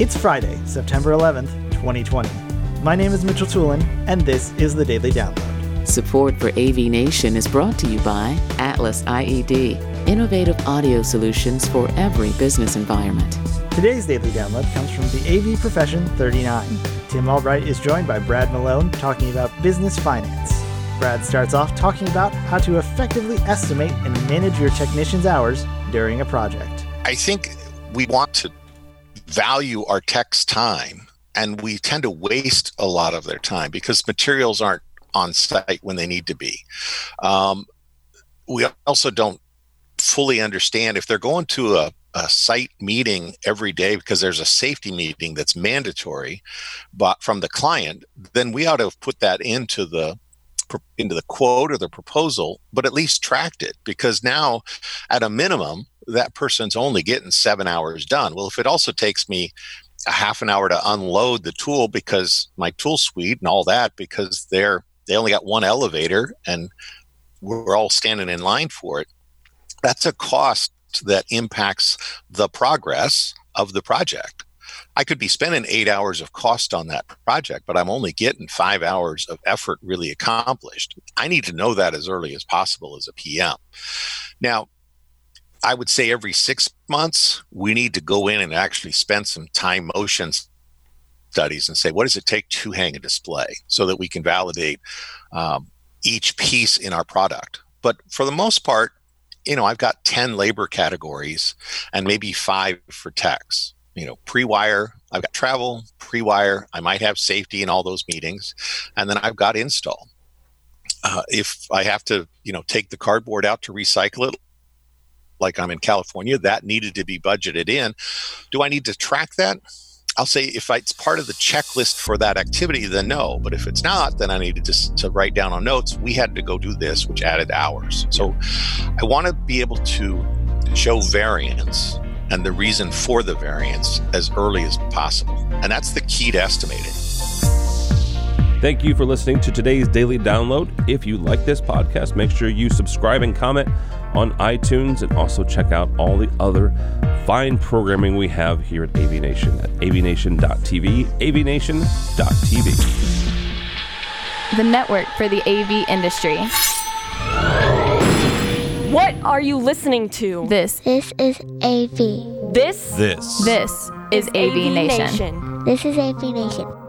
It's Friday, September 11th, 2020. My name is Mitchell Tulin, and this is the Daily Download. Support for AV Nation is brought to you by Atlas IED, innovative audio solutions for every business environment. Today's Daily Download comes from the AV Profession 39. Tim Albright is joined by Brad Malone talking about business finance. Brad starts off talking about how to effectively estimate and manage your technicians' hours during a project. I think we want to value our tech's time and we tend to waste a lot of their time because materials aren't on site when they need to be. Um, we also don't fully understand if they're going to a, a site meeting every day because there's a safety meeting that's mandatory but from the client then we ought to put that into the into the quote or the proposal but at least tracked it because now at a minimum that person's only getting seven hours done. Well, if it also takes me a half an hour to unload the tool because my tool suite and all that, because they're they only got one elevator and we're all standing in line for it, that's a cost that impacts the progress of the project. I could be spending eight hours of cost on that project, but I'm only getting five hours of effort really accomplished. I need to know that as early as possible as a PM. Now, I would say every six months, we need to go in and actually spend some time motion studies and say, what does it take to hang a display so that we can validate um, each piece in our product? But for the most part, you know, I've got 10 labor categories and maybe five for techs. You know, pre wire, I've got travel, pre wire, I might have safety in all those meetings, and then I've got install. Uh, if I have to, you know, take the cardboard out to recycle it, like I'm in California, that needed to be budgeted in. Do I need to track that? I'll say if it's part of the checklist for that activity, then no. But if it's not, then I need to just to write down on notes. We had to go do this, which added hours. So I want to be able to show variance and the reason for the variance as early as possible. And that's the key to estimating. Thank you for listening to today's daily download. If you like this podcast, make sure you subscribe and comment on iTunes and also check out all the other fine programming we have here at AV Nation at avnation.tv, avnation.tv. The network for the AV industry. What are you listening to? This. This is AV. This? This. This is, AV, AV Nation. Nation. This is AV Nation.